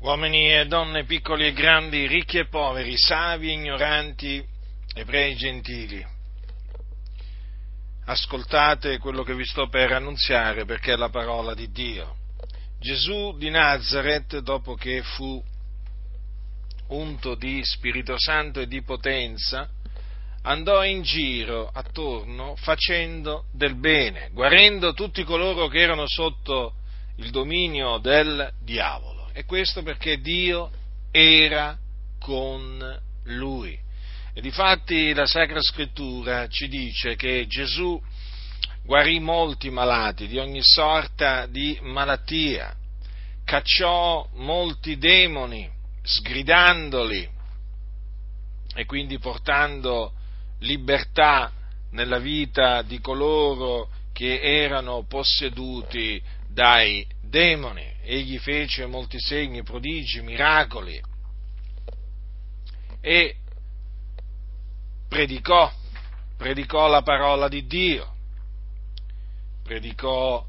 uomini e donne, piccoli e grandi, ricchi e poveri, savi e ignoranti, ebrei e gentili. Ascoltate quello che vi sto per annunziare perché è la parola di Dio. Gesù di Nazareth, dopo che fu unto di Spirito Santo e di potenza, andò in giro attorno facendo del bene, guarendo tutti coloro che erano sotto il dominio del diavolo. E questo perché Dio era con lui. E difatti la Sacra Scrittura ci dice che Gesù guarì molti malati di ogni sorta di malattia, cacciò molti demoni, sgridandoli e quindi portando libertà nella vita di coloro che erano posseduti dai demoni. Egli fece molti segni, prodigi, miracoli e predicò, predicò la parola di Dio, predicò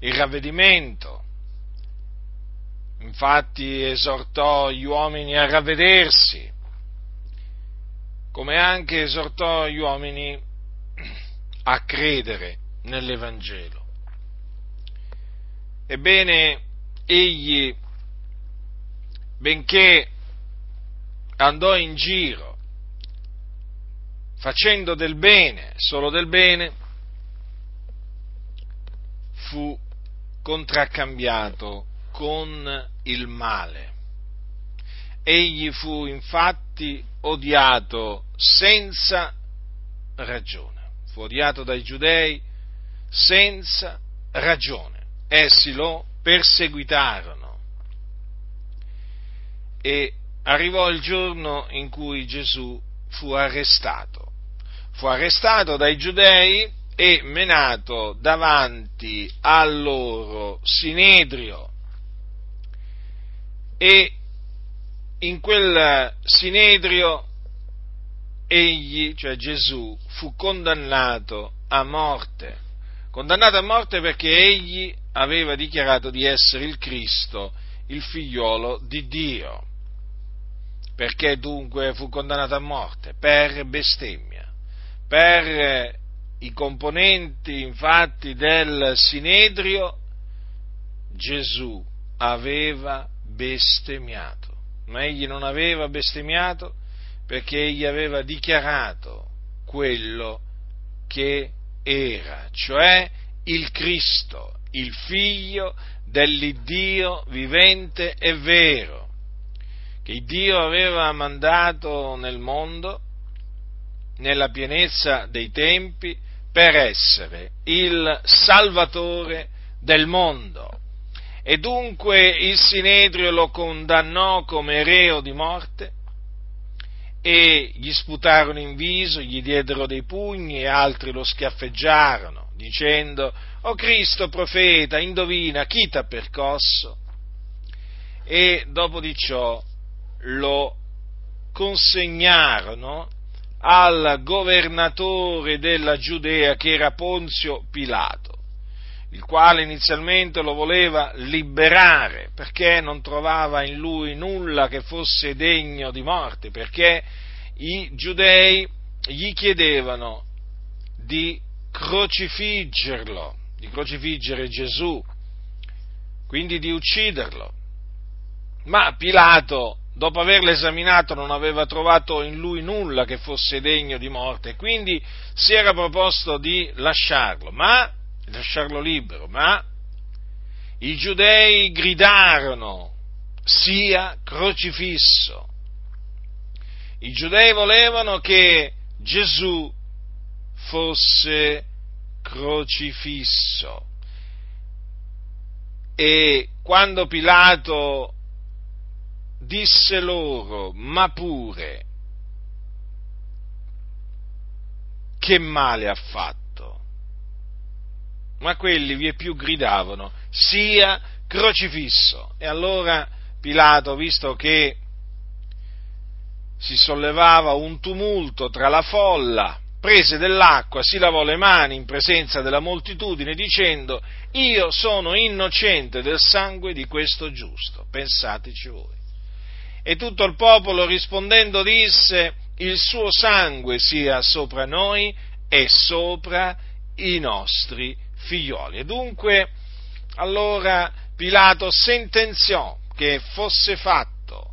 il ravvedimento, infatti esortò gli uomini a ravvedersi, come anche esortò gli uomini a credere nell'Evangelo. Ebbene, egli, benché andò in giro facendo del bene, solo del bene, fu contraccambiato con il male. Egli fu infatti odiato senza ragione, fu odiato dai giudei senza ragione. Essi lo perseguitarono e arrivò il giorno in cui Gesù fu arrestato fu arrestato dai giudei e menato davanti al loro sinedrio. E in quel sinedrio egli, cioè Gesù, fu condannato a morte. Condannato a morte perché egli aveva dichiarato di essere il Cristo, il figliolo di Dio. Perché dunque fu condannato a morte? Per bestemmia per i componenti infatti del Sinedrio Gesù aveva bestemmiato, ma egli non aveva bestemmiato perché egli aveva dichiarato quello che era, cioè il Cristo, il figlio dell'Iddio vivente e vero, che Dio aveva mandato nel mondo nella pienezza dei tempi per essere il Salvatore del mondo. E dunque il Sinedrio lo condannò come reo di morte e gli sputarono in viso, gli diedero dei pugni e altri lo schiaffeggiarono, dicendo, O Cristo profeta, indovina chi t'ha percosso? E dopo di ciò lo consegnarono al governatore della Giudea che era Ponzio Pilato, il quale inizialmente lo voleva liberare perché non trovava in lui nulla che fosse degno di morte, perché i giudei gli chiedevano di crocifiggerlo, di crocifiggere Gesù, quindi di ucciderlo. Ma Pilato dopo averlo esaminato non aveva trovato in lui nulla che fosse degno di morte, quindi si era proposto di lasciarlo, ma lasciarlo libero, ma i giudei gridarono sia crocifisso. I giudei volevano che Gesù fosse crocifisso. E quando Pilato disse loro, ma pure, che male ha fatto? Ma quelli vie più gridavano, sia crocifisso. E allora Pilato, visto che si sollevava un tumulto tra la folla, prese dell'acqua, si lavò le mani in presenza della moltitudine dicendo io sono innocente del sangue di questo giusto, pensateci voi. E tutto il popolo rispondendo disse il suo sangue sia sopra noi e sopra i nostri figlioli. E dunque allora Pilato sentenziò che fosse fatto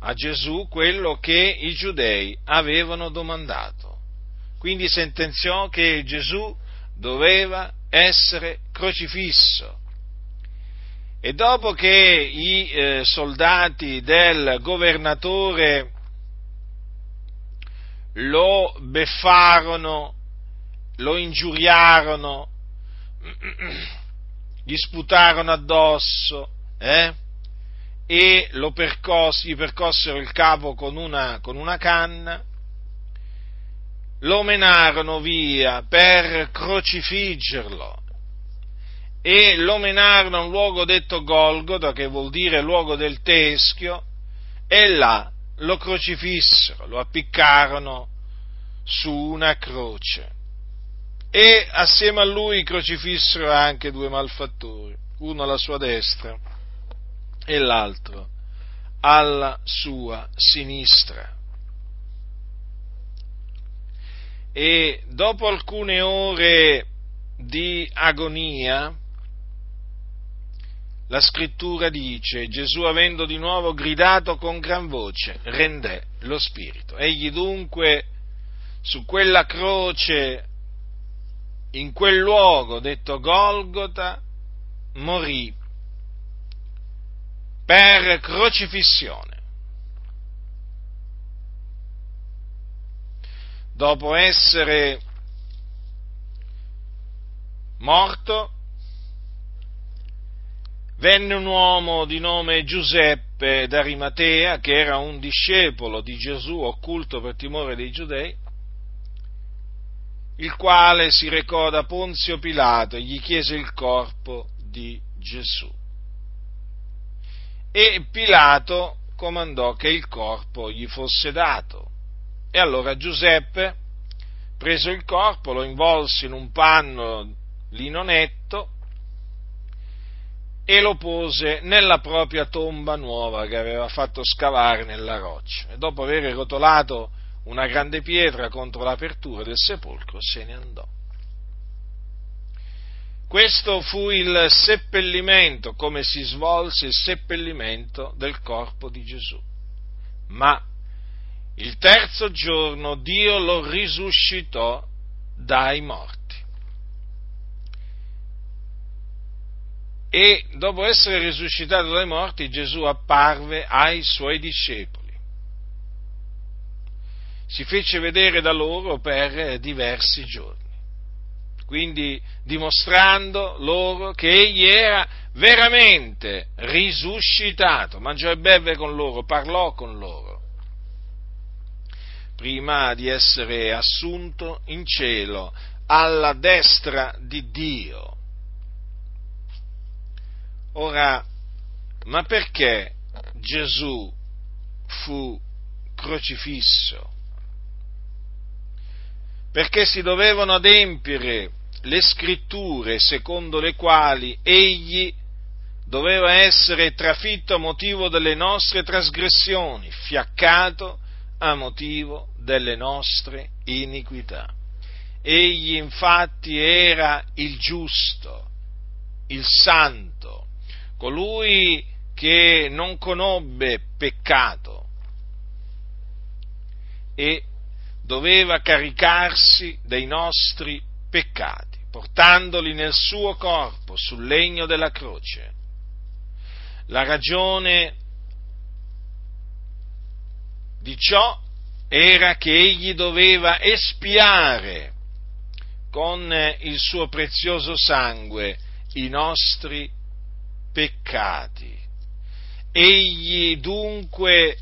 a Gesù quello che i giudei avevano domandato quindi sentenziò che Gesù doveva essere crocifisso. E dopo che i eh, soldati del governatore lo beffarono, lo ingiuriarono, gli sputarono addosso eh, e percos- gli percossero il capo con una, con una canna, lo menarono via per crocifiggerlo e lo menarono a un luogo detto Golgota, che vuol dire luogo del teschio, e là lo crocifissero, lo appiccarono su una croce. E assieme a lui crocifissero anche due malfattori, uno alla sua destra e l'altro alla sua sinistra. e dopo alcune ore di agonia, la scrittura dice, Gesù avendo di nuovo gridato con gran voce, rendè lo spirito. Egli dunque su quella croce, in quel luogo detto Golgota, morì per crocifissione. dopo essere morto, venne un uomo di nome Giuseppe d'Arimatea, che era un discepolo di Gesù occulto per timore dei giudei, il quale si recò da Ponzio Pilato e gli chiese il corpo di Gesù. E Pilato comandò che il corpo gli fosse dato. E allora Giuseppe, preso il corpo, lo involse in un panno lino netto e lo pose nella propria tomba nuova che aveva fatto scavare nella roccia. E dopo aver rotolato una grande pietra contro l'apertura del sepolcro, se ne andò. Questo fu il seppellimento, come si svolse il seppellimento del corpo di Gesù. Ma il terzo giorno Dio lo risuscitò dai morti. E dopo essere risuscitato dai morti Gesù apparve ai suoi discepoli. Si fece vedere da loro per diversi giorni, quindi dimostrando loro che egli era veramente risuscitato, mangiò e beve con loro, parlò con loro prima di essere assunto in cielo alla destra di Dio. Ora, ma perché Gesù fu crocifisso? Perché si dovevano adempiere le scritture secondo le quali egli doveva essere trafitto a motivo delle nostre trasgressioni, fiaccato a motivo delle nostre iniquità. Egli infatti era il giusto, il santo, colui che non conobbe peccato e doveva caricarsi dei nostri peccati, portandoli nel suo corpo sul legno della croce. La ragione di ciò era che egli doveva espiare con il suo prezioso sangue i nostri peccati. Egli dunque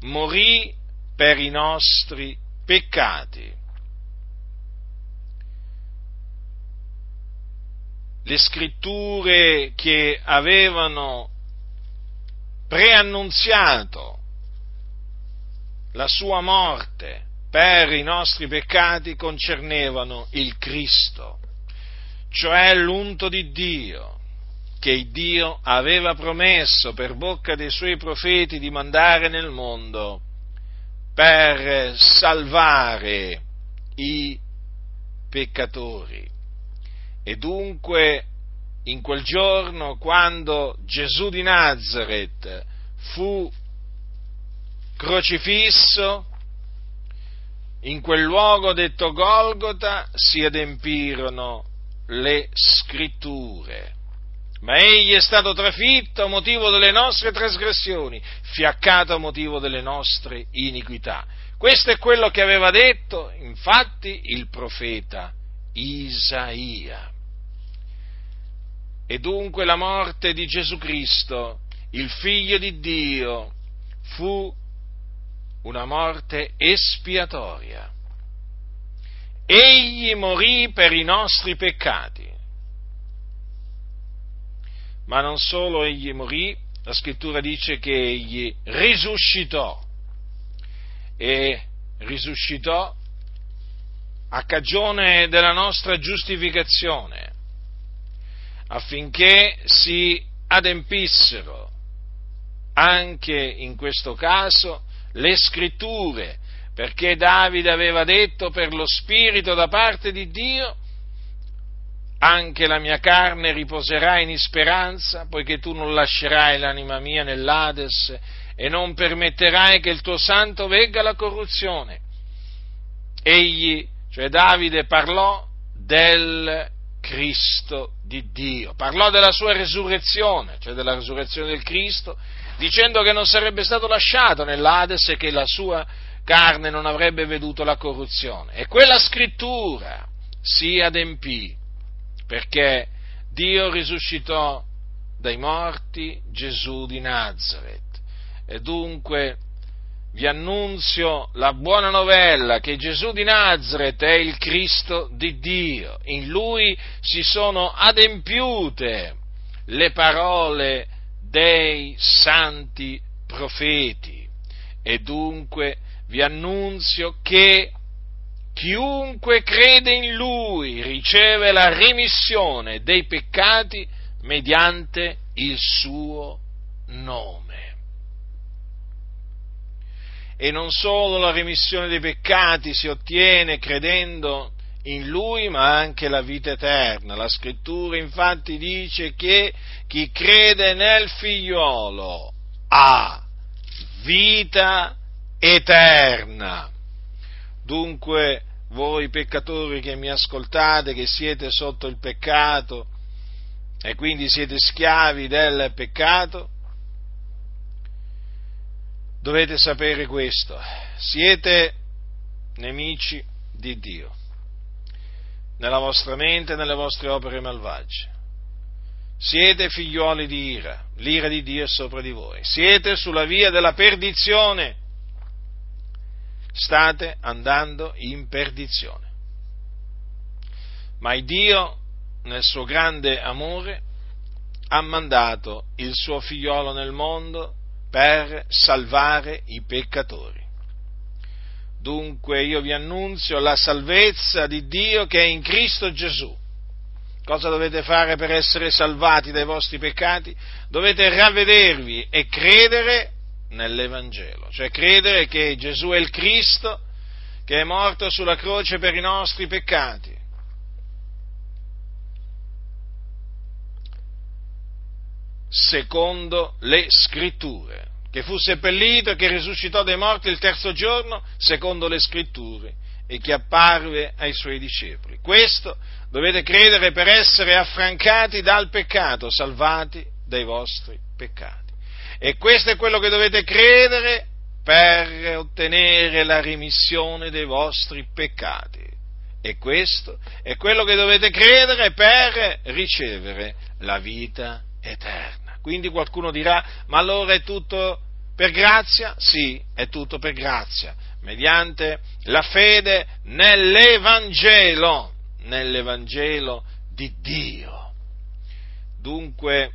morì per i nostri peccati. Le scritture che avevano preannunziato la sua morte per i nostri peccati concernevano il Cristo, cioè l'unto di Dio, che Dio aveva promesso per bocca dei suoi profeti di mandare nel mondo per salvare i peccatori. E dunque in quel giorno, quando Gesù di Nazareth fu crocifisso, in quel luogo detto Golgota si adempirono le scritture. Ma egli è stato trafitto a motivo delle nostre trasgressioni, fiaccato a motivo delle nostre iniquità. Questo è quello che aveva detto, infatti, il profeta Isaia. E dunque la morte di Gesù Cristo, il figlio di Dio, fu una morte espiatoria. Egli morì per i nostri peccati. Ma non solo egli morì, la scrittura dice che egli risuscitò. E risuscitò a cagione della nostra giustificazione, affinché si adempissero anche in questo caso le scritture, perché Davide aveva detto per lo Spirito da parte di Dio, anche la mia carne riposerà in speranza, poiché tu non lascerai l'anima mia nell'Ades e non permetterai che il tuo santo vegga alla corruzione. Egli, cioè Davide, parlò del Cristo di Dio, parlò della sua resurrezione, cioè della resurrezione del Cristo, dicendo che non sarebbe stato lasciato nell'Ades e che la sua carne non avrebbe veduto la corruzione. E quella scrittura si adempì perché Dio risuscitò dai morti Gesù di Nazareth. E dunque vi annunzio la buona novella che Gesù di Nazareth è il Cristo di Dio. In lui si sono adempiute le parole dei santi profeti. E dunque vi annunzio che chiunque crede in lui riceve la remissione dei peccati mediante il suo nome. E non solo la remissione dei peccati si ottiene credendo in lui, ma anche la vita eterna. La scrittura infatti dice che chi crede nel figliolo ha vita eterna. Dunque, voi peccatori che mi ascoltate, che siete sotto il peccato e quindi siete schiavi del peccato, dovete sapere questo, siete nemici di Dio, nella vostra mente e nelle vostre opere malvagie. Siete figlioli di ira, l'ira di Dio è sopra di voi, siete sulla via della perdizione state andando in perdizione. Ma il Dio, nel suo grande amore, ha mandato il suo figliolo nel mondo per salvare i peccatori. Dunque io vi annunzio la salvezza di Dio che è in Cristo Gesù. Cosa dovete fare per essere salvati dai vostri peccati? Dovete ravvedervi e credere nell'Evangelo, cioè credere che Gesù è il Cristo che è morto sulla croce per i nostri peccati. Secondo le scritture, che fu seppellito e che risuscitò dai morti il terzo giorno, secondo le scritture, e che apparve ai suoi discepoli. Questo dovete credere per essere affrancati dal peccato, salvati dai vostri peccati. E questo è quello che dovete credere per ottenere la rimissione dei vostri peccati. E questo è quello che dovete credere per ricevere la vita eterna. Quindi qualcuno dirà, ma allora è tutto per grazia? Sì, è tutto per grazia, mediante la fede nell'Evangelo, nell'Evangelo di Dio. Dunque,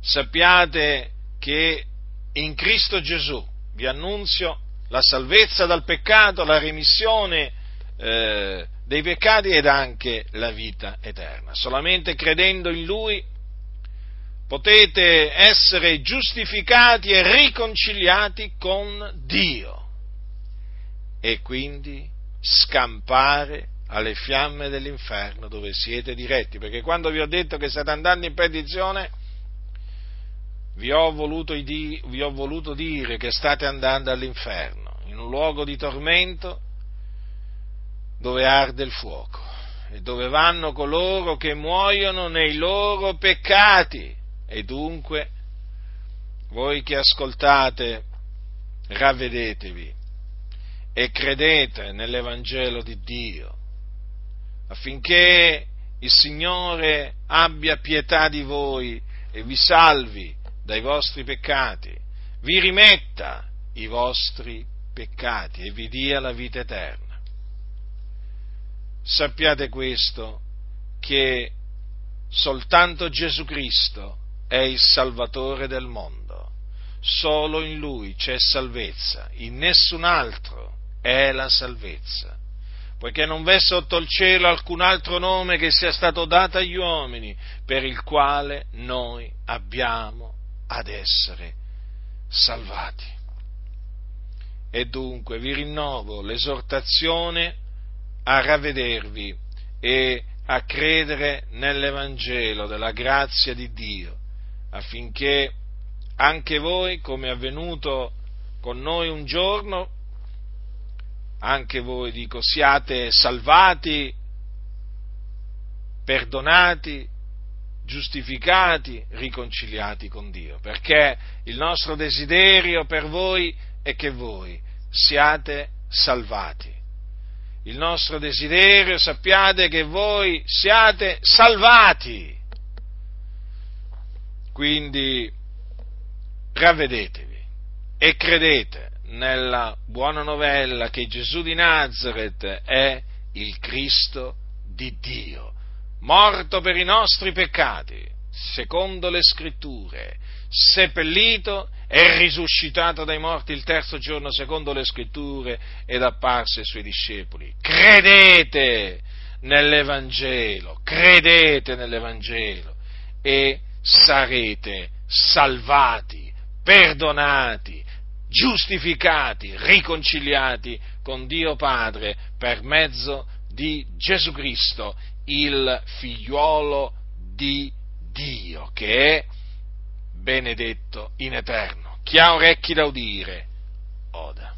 sappiate che in Cristo Gesù, vi annunzio, la salvezza dal peccato, la remissione eh, dei peccati ed anche la vita eterna. Solamente credendo in Lui potete essere giustificati e riconciliati con Dio e quindi scampare alle fiamme dell'inferno dove siete diretti, perché quando vi ho detto che state andando in perdizione, vi ho voluto, vi ho voluto dire che state andando all'inferno, in un luogo di tormento dove arde il fuoco e dove vanno coloro che muoiono nei loro peccati. E dunque, voi che ascoltate, ravvedetevi e credete nell'Evangelo di Dio, affinché il Signore abbia pietà di voi e vi salvi dai vostri peccati, vi rimetta i vostri peccati e vi dia la vita eterna. Sappiate questo, che soltanto Gesù Cristo è il Salvatore del mondo. Solo in Lui c'è salvezza, in nessun altro è la salvezza, poiché non v'è sotto il cielo alcun altro nome che sia stato dato agli uomini per il quale noi abbiamo ad essere salvati. E dunque vi rinnovo l'esortazione a ravvedervi e a credere nell'Evangelo della grazia di Dio, affinché anche voi, come è avvenuto con noi un giorno, anche voi, dico, siate salvati, perdonati, giustificati, riconciliati con Dio, perché il nostro desiderio per voi è che voi siate salvati. Il nostro desiderio, sappiate che voi siate salvati. Quindi ravvedetevi e credete nella buona novella che Gesù di Nazareth è il Cristo di Dio, morto per i nostri peccati, secondo le scritture, seppellito e risuscitato dai morti il terzo giorno secondo le scritture ed apparso ai suoi discepoli. Credete nell'Evangelo, credete nell'Evangelo e sarete salvati, perdonati, giustificati, riconciliati con Dio Padre per mezzo di Gesù Cristo, il figliuolo di Dio, che è benedetto in eterno. Chi ha orecchi da udire, oda.